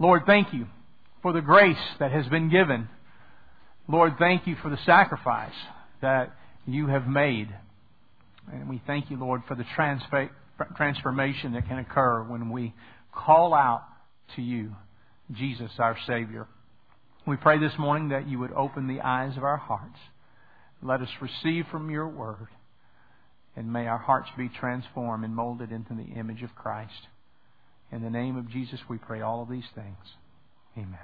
Lord, thank you for the grace that has been given. Lord, thank you for the sacrifice that you have made. And we thank you, Lord, for the transformation that can occur when we call out to you, Jesus, our Savior. We pray this morning that you would open the eyes of our hearts. Let us receive from your word. And may our hearts be transformed and molded into the image of Christ. In the name of Jesus, we pray all of these things. Amen.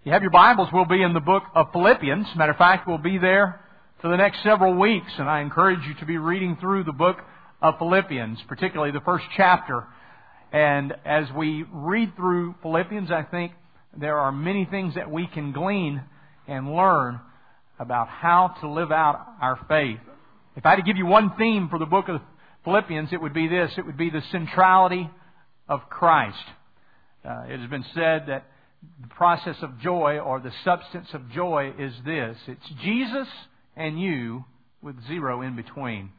If you have your Bibles, we'll be in the book of Philippians. Matter of fact, we'll be there for the next several weeks, and I encourage you to be reading through the book of Philippians, particularly the first chapter. And as we read through Philippians, I think there are many things that we can glean and learn about how to live out our faith. If I had to give you one theme for the book of Philippians, it would be this. It would be the centrality of Christ. Uh, it has been said that the process of joy or the substance of joy is this. It's Jesus and you with zero in between.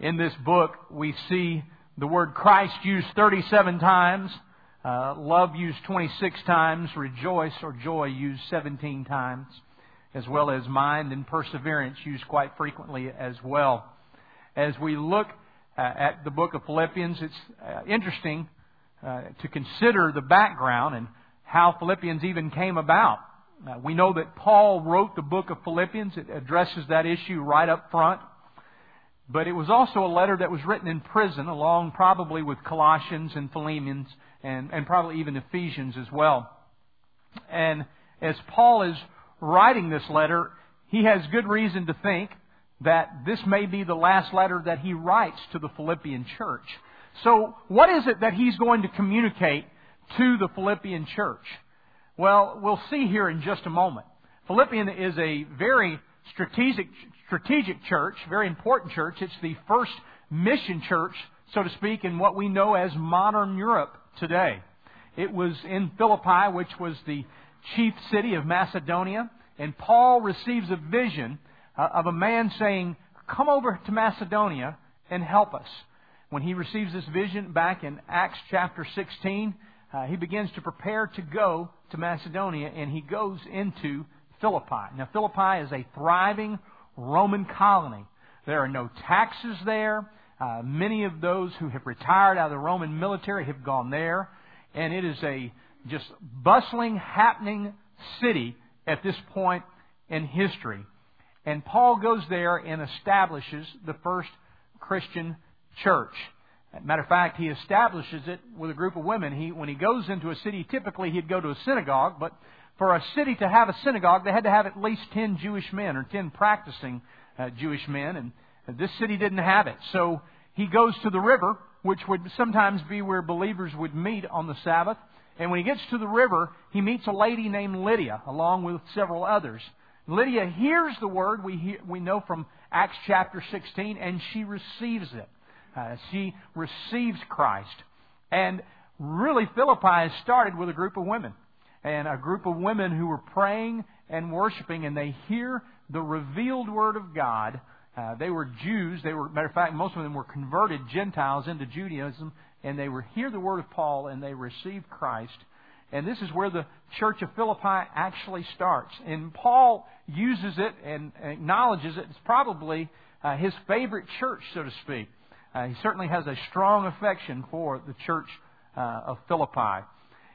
In this book, we see the word Christ used 37 times, uh, love used 26 times, rejoice or joy used 17 times, as well as mind and perseverance used quite frequently as well. As we look uh, at the book of Philippians, it's uh, interesting uh, to consider the background and how Philippians even came about. Uh, we know that Paul wrote the book of Philippians. It addresses that issue right up front. But it was also a letter that was written in prison, along probably with Colossians and Philemons and, and probably even Ephesians as well. And as Paul is writing this letter, he has good reason to think that this may be the last letter that he writes to the Philippian church. So, what is it that he's going to communicate to the Philippian church? Well, we'll see here in just a moment. Philippian is a very strategic, strategic church, very important church. It's the first mission church, so to speak, in what we know as modern Europe today. It was in Philippi, which was the chief city of Macedonia, and Paul receives a vision uh, of a man saying, Come over to Macedonia and help us. When he receives this vision back in Acts chapter 16, uh, he begins to prepare to go to Macedonia, and he goes into Philippi. Now, Philippi is a thriving Roman colony. There are no taxes there. Uh, many of those who have retired out of the Roman military have gone there, and it is a just bustling, happening city at this point in history. And Paul goes there and establishes the first Christian church. Matter of fact, he establishes it with a group of women. He, when he goes into a city, typically he'd go to a synagogue, but for a city to have a synagogue, they had to have at least 10 Jewish men or 10 practicing uh, Jewish men, and this city didn't have it. So he goes to the river, which would sometimes be where believers would meet on the Sabbath. And when he gets to the river, he meets a lady named Lydia, along with several others. Lydia hears the word we, hear, we know from Acts chapter 16, and she receives it. Uh, she receives Christ. And really, Philippi started with a group of women. And a group of women who were praying and worshiping, and they hear the revealed Word of God. Uh, they were Jews. They were, matter of fact, most of them were converted Gentiles into Judaism, and they were hear the Word of Paul, and they received Christ. And this is where the church of Philippi actually starts. And Paul uses it and acknowledges it. It's probably uh, his favorite church, so to speak. Uh, he certainly has a strong affection for the church uh, of Philippi.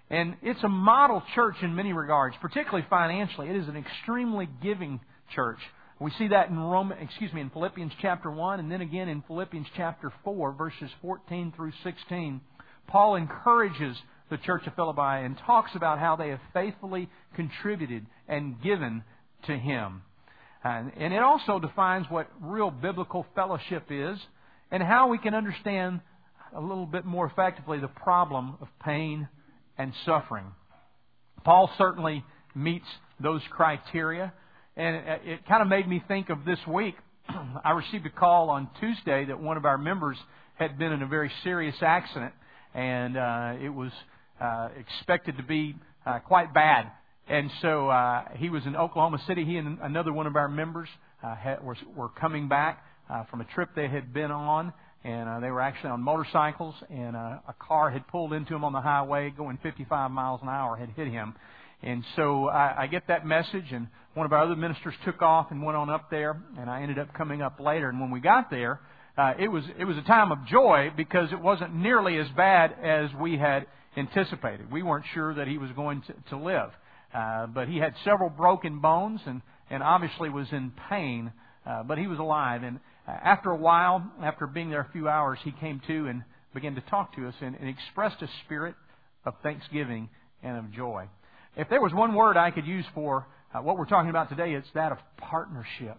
And it's a model church in many regards, particularly financially. It is an extremely giving church. We see that in Roman, excuse me, in Philippians chapter 1 and then again in Philippians chapter 4 verses 14 through 16. Paul encourages the church of Philippi and talks about how they have faithfully contributed and given to him. And, and it also defines what real biblical fellowship is and how we can understand a little bit more effectively the problem of pain and suffering. Paul certainly meets those criteria, and it, kind of made me think of this week. I received a call on Tuesday that one of our members had been in a very serious accident, and uh, it was uh, expected to be uh, quite bad. And so uh, he was in Oklahoma City. He and another one of our members uh, had, were, were coming back uh, from a trip they had been on, and uh, they were actually on motorcycles, and uh, a car had pulled into him on the highway, going 55 miles an hour, had hit him. And so I, I get that message, and one of our other ministers took off and went on up there, and I ended up coming up later. And when we got there, uh, it was it was a time of joy because it wasn't nearly as bad as we had anticipated. We weren't sure that he was going to, to live, uh, but he had several broken bones and and obviously was in pain, uh, but he was alive. And after a while, after being there a few hours, he came to and began to talk to us and, and expressed a spirit of thanksgiving and of joy. If there was one word I could use for uh, what we're talking about today, it's that of partnership.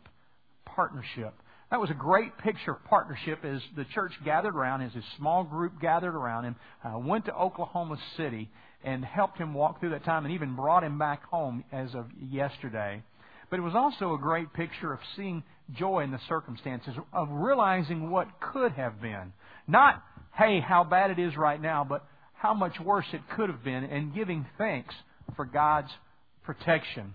Partnership. That was a great picture of partnership as the church gathered around, as his small group gathered around him, uh, went to Oklahoma City and helped him walk through that time and even brought him back home as of yesterday. But it was also a great picture of seeing joy in the circumstances, of realizing what could have been. Not, hey, how bad it is right now, but how much worse it could have been, and giving thanks for God's protection.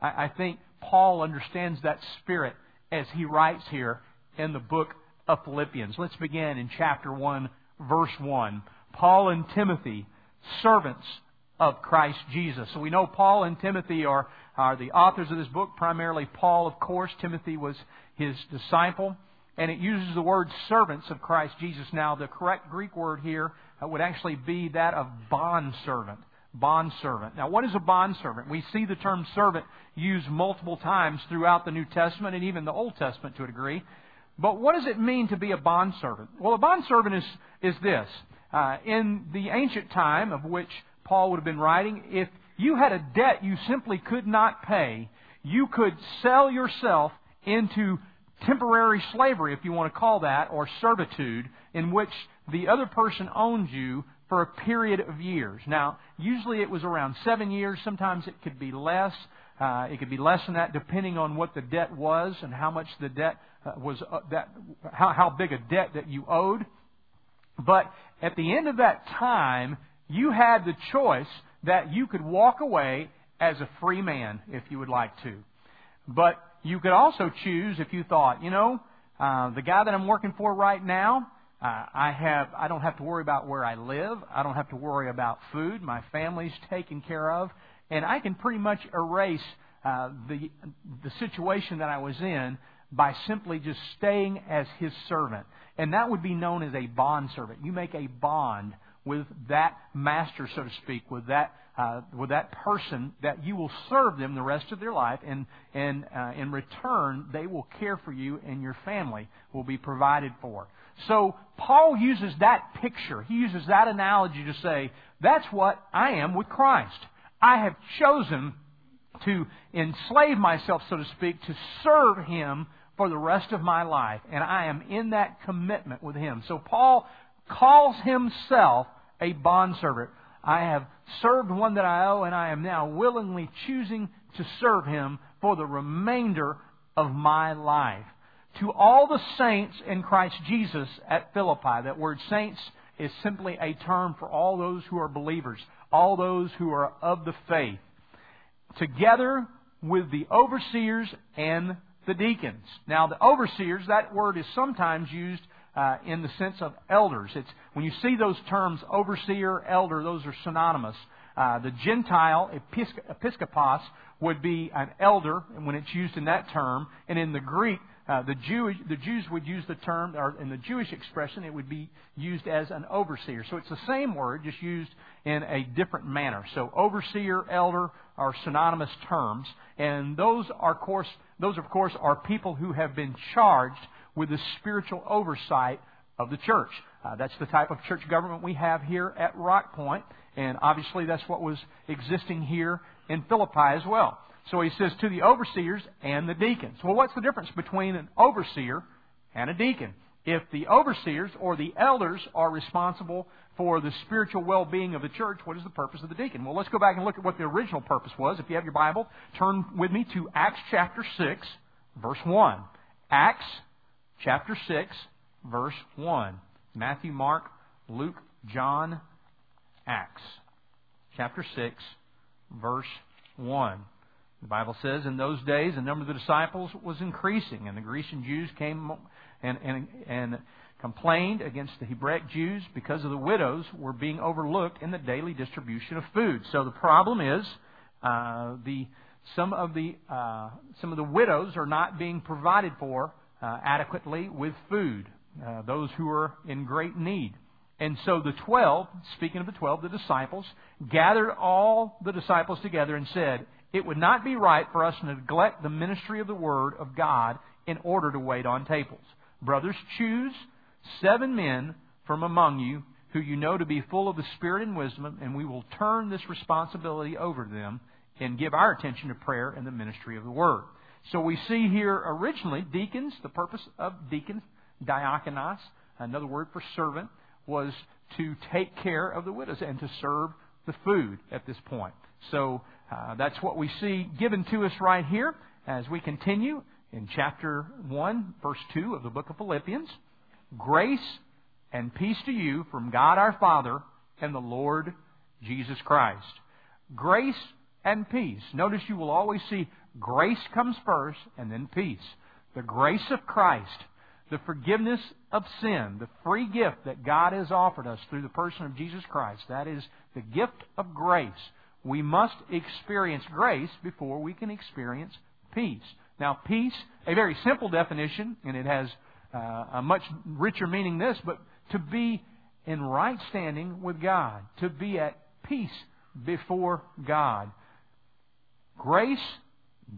I, I think Paul understands that spirit as he writes here in the book of Philippians. Let's begin in chapter 1, verse 1. Paul and Timothy, servants of Christ Jesus. So we know Paul and Timothy are, are the authors of this book, primarily Paul, of course. Timothy was his disciple. And it uses the word servants of Christ Jesus. Now, the correct Greek word here would actually be that of bondservant bondservant. Now, what is a bondservant? We see the term servant used multiple times throughout the New Testament and even the Old Testament to a degree. But what does it mean to be a bondservant? Well, a bondservant is, is this. Uh, in the ancient time of which Paul would have been writing, if you had a debt you simply could not pay, you could sell yourself into temporary slavery, if you want to call that, or servitude, in which the other person owns you for a period of years. Now, usually it was around seven years. Sometimes it could be less. Uh, it could be less than that, depending on what the debt was and how much the debt uh, was. Uh, that how how big a debt that you owed. But at the end of that time, you had the choice that you could walk away as a free man if you would like to. But you could also choose if you thought, you know, uh, the guy that I'm working for right now, uh, I have I don't have to worry about where I live. I don't have to worry about food. My family's taken care of, and I can pretty much erase uh, the the situation that I was in by simply just staying as his servant. And that would be known as a bond servant. You make a bond with that master, so to speak, with that uh, with that person that you will serve them the rest of their life, and and uh, in return they will care for you and your family will be provided for. So Paul uses that picture, he uses that analogy to say that's what I am with Christ. I have chosen to enslave myself, so to speak, to serve Him for the rest of my life, and I am in that commitment with Him. So Paul calls himself a bondservant. I have served one that I owe, and I am now willingly choosing to serve him for the remainder of my life. To all the saints in Christ Jesus at Philippi, that word saints is simply a term for all those who are believers, all those who are of the faith, together with the overseers and the deacons. Now, the overseers, that word is sometimes used uh, in the sense of elders. It's when you see those terms, overseer, elder, those are synonymous. Uh, the Gentile episkopos would be an elder when it's used in that term, and in the Greek, uh, the Jewish the Jews would use the term, or in the Jewish expression, it would be used as an overseer. So it's the same word, just used in a different manner. So overseer, elder are synonymous terms, and those are course those of course are people who have been charged with the spiritual oversight of the church. Uh, that's the type of church government we have here at Rock Point, and obviously that's what was existing here in Philippi as well. So he says to the overseers and the deacons. Well, what's the difference between an overseer and a deacon? If the overseers or the elders are responsible for the spiritual well being of the church, what is the purpose of the deacon? Well, let's go back and look at what the original purpose was. If you have your Bible, turn with me to Acts chapter 6, verse 1. Acts chapter 6, verse 1. Matthew, Mark, Luke, John, Acts. Chapter 6, verse 1. The Bible says in those days the number of the disciples was increasing, and the Grecian Jews came and, and, and complained against the Hebraic Jews because of the widows were being overlooked in the daily distribution of food. So the problem is uh, the some of the uh, some of the widows are not being provided for adequately with food. Uh, those who are in great need. And so the twelve, speaking of the twelve, the disciples, gathered all the disciples together and said, It would not be right for us to neglect the ministry of the Word of God in order to wait on tables. Brothers, choose seven men from among you who you know to be full of the Spirit and wisdom, and we will turn this responsibility over to them and give our attention to prayer and the ministry of the Word. So we see here originally deacons, the purpose of deacons, diakonos, another word for servant, was to take care of the widows and to serve the food at this point. So uh, that's what we see given to us right here as we continue in chapter 1, verse 2 of the book of Philippians. Grace and peace to you from God our Father and the Lord Jesus Christ. Grace and peace. Notice you will always see grace comes first and then peace. The grace of Christ, the forgiveness of sin, the free gift that God has offered us through the person of Jesus Christ. That is the gift of grace. We must experience grace before we can experience peace. Now, peace, a very simple definition, and it has uh, a much richer meaning this, but to be in right standing with God, to be at peace before God. Grace,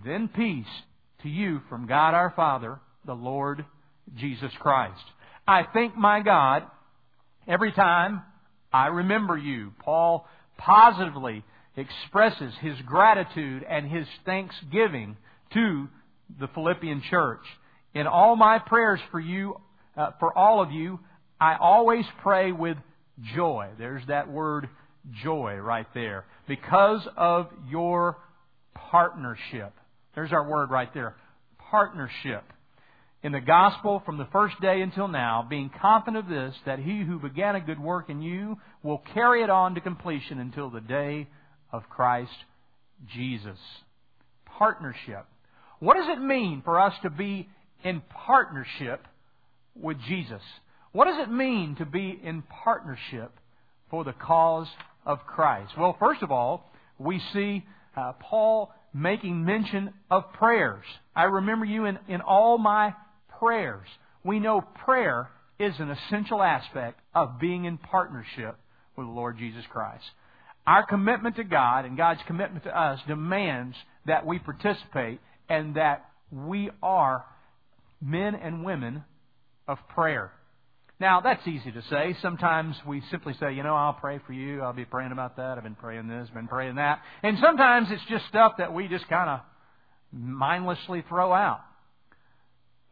then peace to you from God our Father, the Lord Jesus Christ. I thank my God every time I remember you. Paul positively expresses his gratitude and his thanksgiving to the Philippian church. In all my prayers for you, uh, for all of you, I always pray with joy. There's that word joy right there. Because of your partnership. There's our word right there. Partnership. In the gospel from the first day until now, being confident of this, that he who began a good work in you will carry it on to completion until the day of Christ Jesus. Partnership. What does it mean for us to be in partnership with Jesus? What does it mean to be in partnership for the cause of Christ? Well, first of all, we see uh, Paul making mention of prayers. I remember you in, in all my prayers. We know prayer is an essential aspect of being in partnership with the Lord Jesus Christ. Our commitment to God and God's commitment to us demands that we participate and that we are men and women of prayer. Now, that's easy to say. Sometimes we simply say, you know, I'll pray for you. I'll be praying about that. I've been praying this, been praying that. And sometimes it's just stuff that we just kind of mindlessly throw out.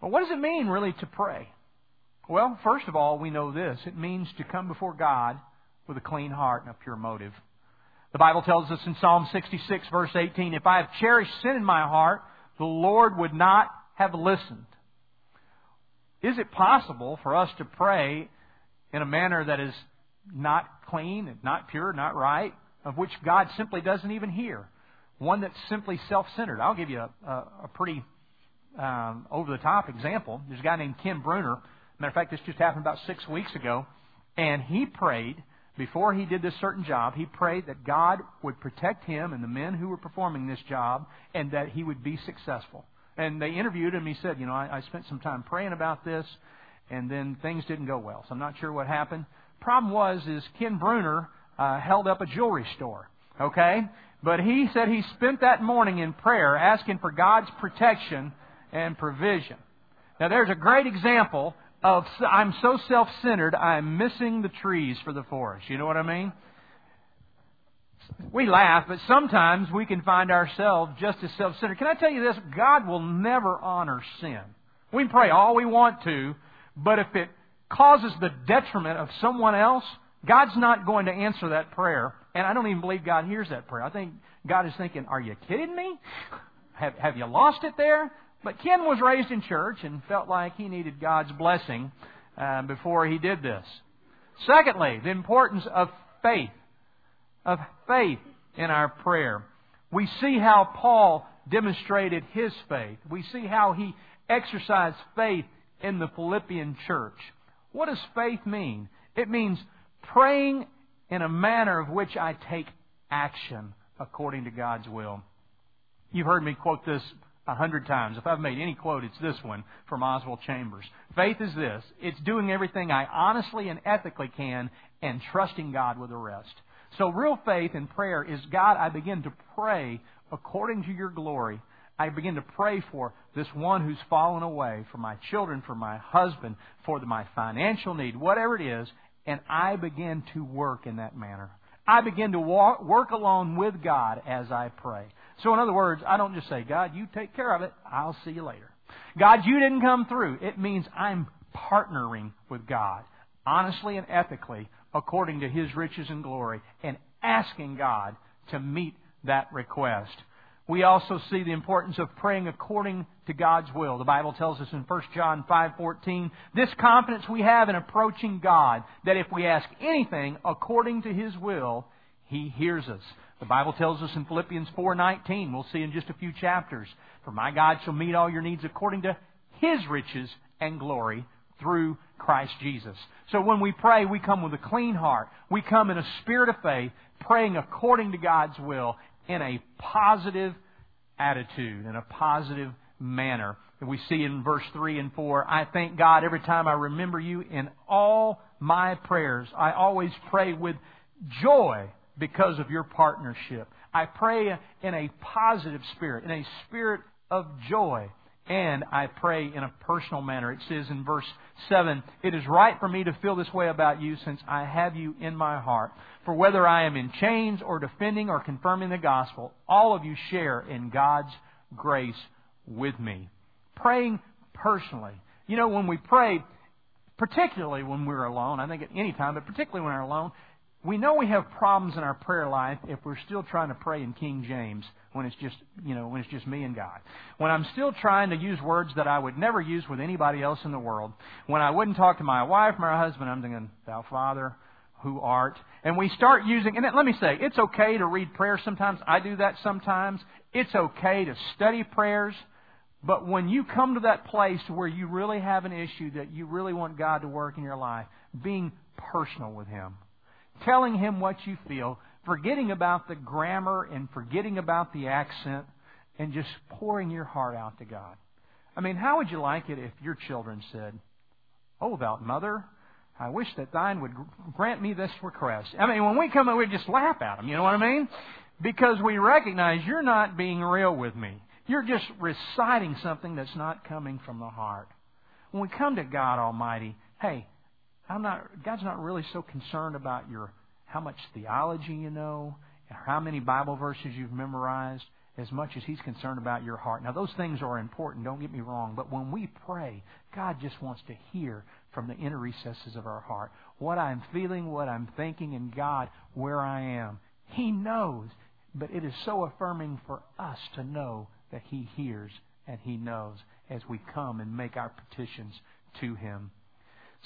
But what does it mean, really, to pray? Well, first of all, we know this it means to come before God with a clean heart and a pure motive. The Bible tells us in Psalm 66, verse 18, If I have cherished sin in my heart, the Lord would not have listened. Is it possible for us to pray in a manner that is not clean, not pure, not right, of which God simply doesn't even hear? One that's simply self centered. I'll give you a, a, a pretty um, over the top example. There's a guy named Ken Bruner. Matter of fact, this just happened about six weeks ago. And he prayed, before he did this certain job, he prayed that God would protect him and the men who were performing this job and that he would be successful. And they interviewed him. He said, You know, I, I spent some time praying about this, and then things didn't go well. So I'm not sure what happened. Problem was, is Ken Bruner uh, held up a jewelry store. Okay? But he said he spent that morning in prayer asking for God's protection and provision. Now, there's a great example of I'm so self centered, I'm missing the trees for the forest. You know what I mean? We laugh, but sometimes we can find ourselves just as self centered. Can I tell you this? God will never honor sin. We can pray all we want to, but if it causes the detriment of someone else, God's not going to answer that prayer. And I don't even believe God hears that prayer. I think God is thinking, Are you kidding me? Have, have you lost it there? But Ken was raised in church and felt like he needed God's blessing uh, before he did this. Secondly, the importance of faith, of faith in our prayer. We see how Paul demonstrated his faith. We see how he exercised faith in the Philippian church. What does faith mean? It means praying in a manner of which I take action according to God's will. You've heard me quote this a hundred times. If I've made any quote, it's this one from Oswald Chambers. Faith is this. It's doing everything I honestly and ethically can and trusting God with the rest. So real faith in prayer is God, I begin to pray according to your glory. I begin to pray for this one who's fallen away, for my children, for my husband, for my financial need, whatever it is, and I begin to work in that manner. I begin to walk, work along with God as I pray. So, in other words, I don't just say, God, you take care of it. I'll see you later. God, you didn't come through. It means I'm partnering with God, honestly and ethically, according to His riches and glory, and asking God to meet that request. We also see the importance of praying according to God's will. The Bible tells us in 1 John 5:14, this confidence we have in approaching God that if we ask anything according to his will, he hears us. The Bible tells us in Philippians 4:19, we'll see in just a few chapters, for my God shall meet all your needs according to his riches and glory through Christ Jesus. So when we pray, we come with a clean heart. We come in a spirit of faith, praying according to God's will, in a positive attitude, in a positive manner. And we see in verse 3 and 4, I thank God every time I remember you in all my prayers. I always pray with joy because of your partnership. I pray in a positive spirit, in a spirit of joy and I pray in a personal manner. It says in verse 7, It is right for me to feel this way about you since I have you in my heart. For whether I am in chains or defending or confirming the gospel, all of you share in God's grace with me. Praying personally. You know, when we pray, particularly when we're alone, I think at any time, but particularly when we're alone, we know we have problems in our prayer life if we're still trying to pray in King James when it's just, you know, when it's just me and God. When I'm still trying to use words that I would never use with anybody else in the world. When I wouldn't talk to my wife, my husband, I'm thinking, Thou Father, who art. And we start using, and let me say, it's okay to read prayers sometimes. I do that sometimes. It's okay to study prayers. But when you come to that place where you really have an issue that you really want God to work in your life, being personal with Him telling him what you feel, forgetting about the grammar and forgetting about the accent, and just pouring your heart out to God. I mean, how would you like it if your children said, Oh, about mother, I wish that thine would grant me this request. I mean, when we come in, we just laugh at them, you know what I mean? Because we recognize you're not being real with me. You're just reciting something that's not coming from the heart. When we come to God Almighty, hey, I'm not, God's not really so concerned about your, how much theology you know, and how many Bible verses you've memorized, as much as He's concerned about your heart. Now, those things are important, don't get me wrong, but when we pray, God just wants to hear from the inner recesses of our heart what I'm feeling, what I'm thinking, and God, where I am. He knows, but it is so affirming for us to know that He hears and He knows as we come and make our petitions to Him.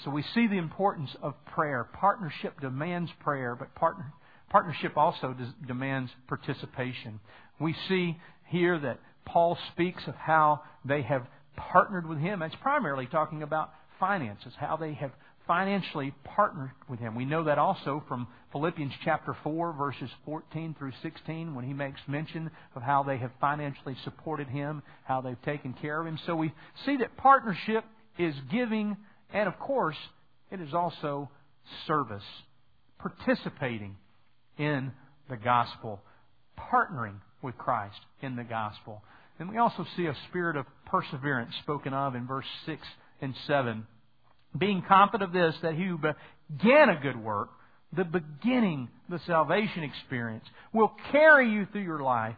So we see the importance of prayer. Partnership demands prayer, but partner, partnership also des- demands participation. We see here that Paul speaks of how they have partnered with him. It's primarily talking about finances, how they have financially partnered with him. We know that also from Philippians chapter 4, verses 14 through 16, when he makes mention of how they have financially supported him, how they've taken care of him. So we see that partnership is giving and of course, it is also service, participating in the gospel, partnering with Christ in the gospel. And we also see a spirit of perseverance spoken of in verse 6 and 7. Being confident of this, that he who began a good work, the beginning, the salvation experience, will carry you through your life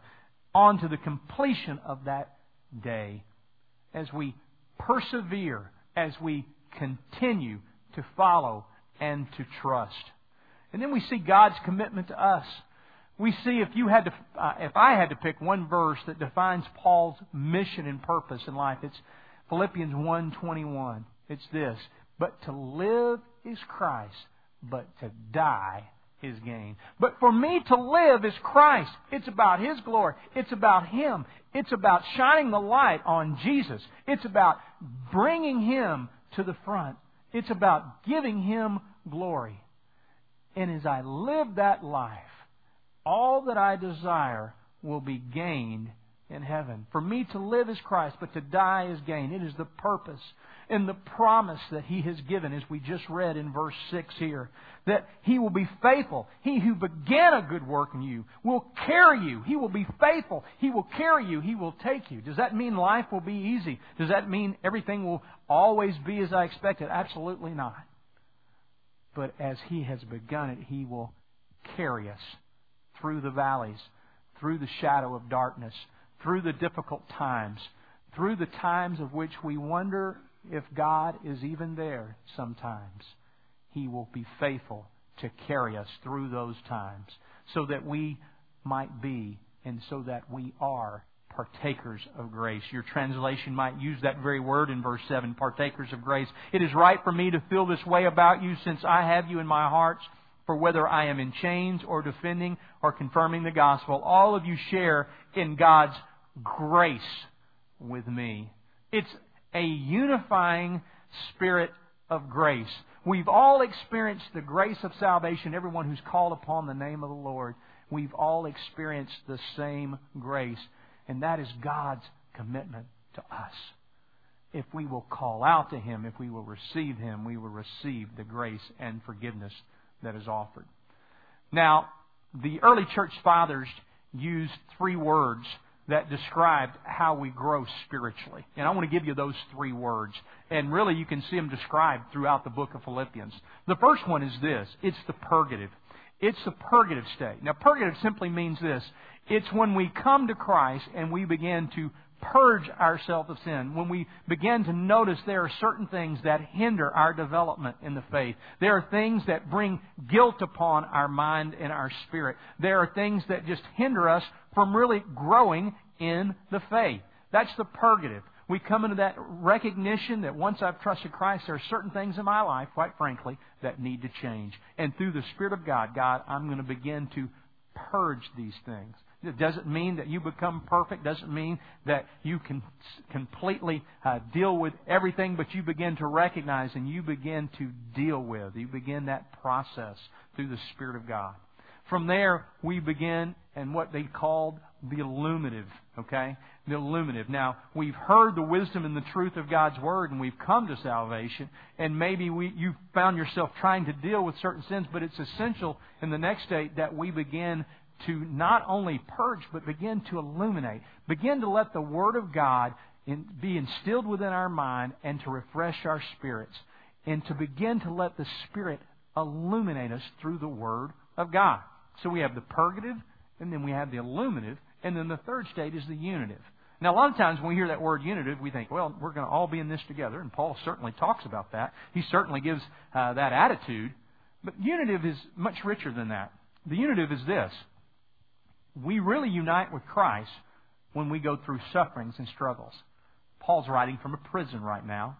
on to the completion of that day. As we persevere, as we continue to follow and to trust. And then we see God's commitment to us. We see if you had to, uh, if I had to pick one verse that defines Paul's mission and purpose in life, it's Philippians 1:21. It's this: "But to live is Christ, but to die is gain. But for me to live is Christ. It's about His glory. It's about Him. It's about shining the light on Jesus. It's about bringing Him to the front. It's about giving Him glory. And as I live that life, all that I desire will be gained in heaven. For me to live is Christ, but to die is gain. It is the purpose and the promise that He has given, as we just read in verse 6 here, that He will be faithful. He who began a good work in you will carry you. He will be faithful. He will carry you. He will take you. Does that mean life will be easy? Does that mean everything will always be as I expected? Absolutely not. But as He has begun it, He will carry us through the valleys, through the shadow of darkness, through the difficult times, through the times of which we wonder if God is even there sometimes. He will be faithful to carry us through those times so that we might be and so that we are partakers of grace. Your translation might use that very word in verse 7, partakers of grace. It is right for me to feel this way about you since I have you in my heart. For whether I am in chains or defending or confirming the gospel, all of you share in God's grace with me. It's a unifying spirit of grace. We've all experienced the grace of salvation, everyone who's called upon the name of the Lord. We've all experienced the same grace, and that is God's commitment to us. If we will call out to Him, if we will receive Him, we will receive the grace and forgiveness that is offered. Now, the early church fathers used three words that described how we grow spiritually. And I want to give you those three words. And really, you can see them described throughout the book of Philippians. The first one is this it's the purgative. It's the purgative state. Now, purgative simply means this it's when we come to Christ and we begin to purge ourselves of sin, when we begin to notice there are certain things that hinder our development in the faith, there are things that bring guilt upon our mind and our spirit, there are things that just hinder us from really growing in the faith. That's the purgative. We come into that recognition that once I've trusted Christ, there are certain things in my life, quite frankly, that need to change. And through the Spirit of God, God, I'm going to begin to purge these things. It doesn't mean that you become perfect. Doesn't mean that you can completely uh, deal with everything, but you begin to recognize and you begin to deal with. You begin that process through the Spirit of God. From there, we begin and what they called the illuminative. Okay, the illuminative. Now we've heard the wisdom and the truth of God's word, and we've come to salvation. And maybe we you found yourself trying to deal with certain sins, but it's essential in the next state that we begin to not only purge, but begin to illuminate. Begin to let the Word of God in, be instilled within our mind and to refresh our spirits. And to begin to let the Spirit illuminate us through the Word of God. So we have the purgative, and then we have the illuminative, and then the third state is the unitive. Now, a lot of times when we hear that word unitive, we think, well, we're going to all be in this together, and Paul certainly talks about that. He certainly gives uh, that attitude. But unitive is much richer than that. The unitive is this we really unite with Christ when we go through sufferings and struggles. Paul's writing from a prison right now.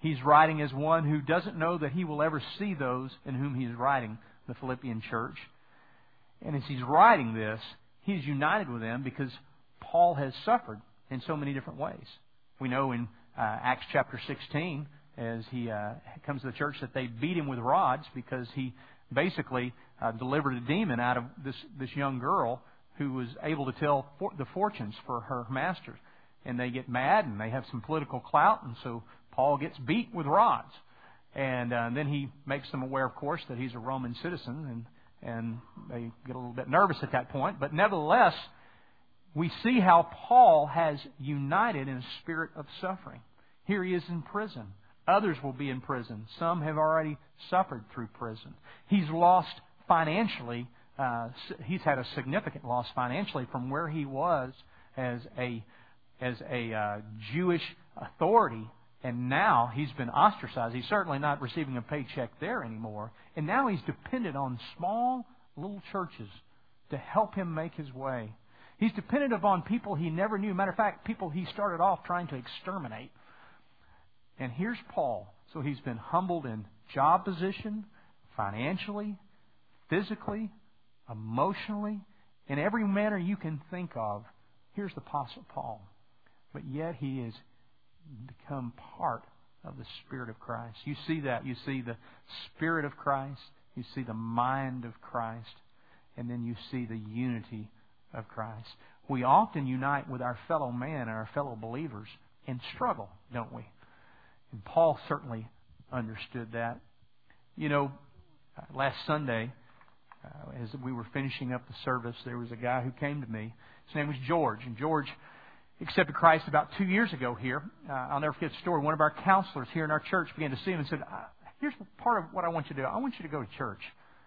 He's writing as one who doesn't know that he will ever see those in whom he is writing, the Philippian church. And as he's writing this, he's united with them because Paul has suffered in so many different ways. We know in uh, Acts chapter 16, as he uh, comes to the church, that they beat him with rods because he basically uh, delivered a demon out of this, this young girl who was able to tell for, the fortunes for her masters. And they get mad and they have some political clout, and so Paul gets beat with rods. And uh, then he makes them aware, of course, that he's a Roman citizen, and, and they get a little bit nervous at that point. But nevertheless, we see how Paul has united in a spirit of suffering. Here he is in prison. Others will be in prison. Some have already suffered through prison. He's lost financially uh, he's had a significant loss financially from where he was as a as a uh, Jewish authority, and now he's been ostracized. He's certainly not receiving a paycheck there anymore, and now he's dependent on small little churches to help him make his way. He's dependent upon people he never knew. Matter of fact, people he started off trying to exterminate. And here's Paul. So he's been humbled in job position, financially, physically, emotionally, in every manner you can think of. Here's the Apostle Paul. But yet he has become part of the Spirit of Christ. You see that. You see the Spirit of Christ. You see the mind of Christ. And then you see the unity of Christ. We often unite with our fellow man and our fellow believers and struggle, don't we? And Paul certainly understood that. You know, last Sunday, uh, as we were finishing up the service, there was a guy who came to me. His name was George. And George accepted Christ about two years ago here. Uh, I'll never forget the story. One of our counselors here in our church began to see him and said, uh, Here's part of what I want you to do. I want you to go to church.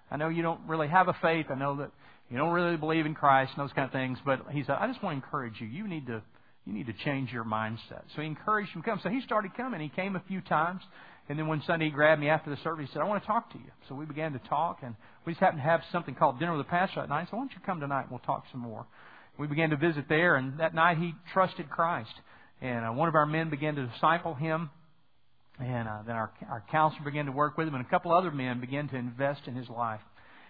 I know you don't really have a faith. I know that you don't really believe in Christ and those kind of things. But he said, I just want to encourage you. You need to you need to change your mindset. So he encouraged him to come. So he started coming. He came a few times. And then one Sunday he grabbed me after the service. He said, I want to talk to you. So we began to talk. And we just happened to have something called Dinner with the Pastor that night. So why don't you come tonight and we'll talk some more. We began to visit there. And that night he trusted Christ. And uh, one of our men began to disciple him. And uh, then our, our counselor began to work with him. And a couple other men began to invest in his life.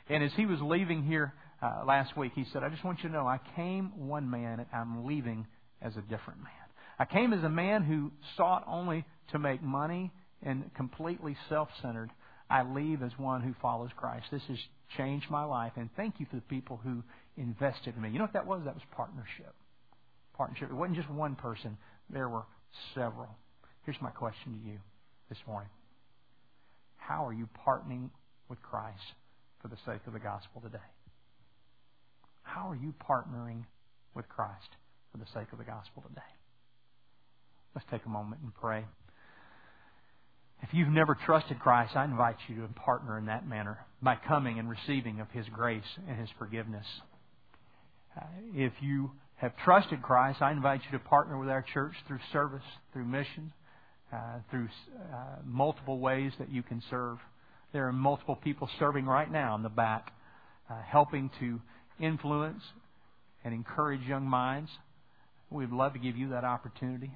And as he was leaving here uh, last week, he said, I just want you to know I came one man and I'm leaving as a different man. I came as a man who sought only to make money and completely self centered. I leave as one who follows Christ. This has changed my life, and thank you for the people who invested in me. You know what that was? That was partnership. Partnership. It wasn't just one person, there were several. Here's my question to you this morning How are you partnering with Christ for the sake of the gospel today? How are you partnering with Christ for the sake of the gospel today? Let's take a moment and pray. If you've never trusted Christ, I invite you to partner in that manner by coming and receiving of His grace and His forgiveness. Uh, if you have trusted Christ, I invite you to partner with our church through service, through mission, uh, through uh, multiple ways that you can serve. There are multiple people serving right now in the back, uh, helping to influence and encourage young minds. We'd love to give you that opportunity.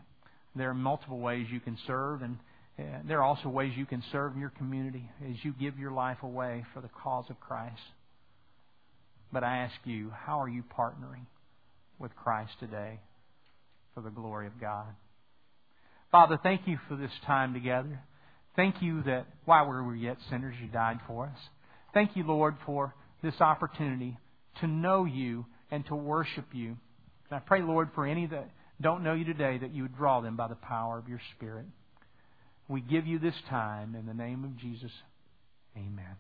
There are multiple ways you can serve, and uh, there are also ways you can serve in your community as you give your life away for the cause of Christ. But I ask you, how are you partnering with Christ today for the glory of God? Father, thank you for this time together. Thank you that while we were yet sinners, you died for us. Thank you, Lord, for this opportunity to know you and to worship you. And I pray, Lord, for any that don't know you today, that you would draw them by the power of your Spirit. We give you this time in the name of Jesus. Amen.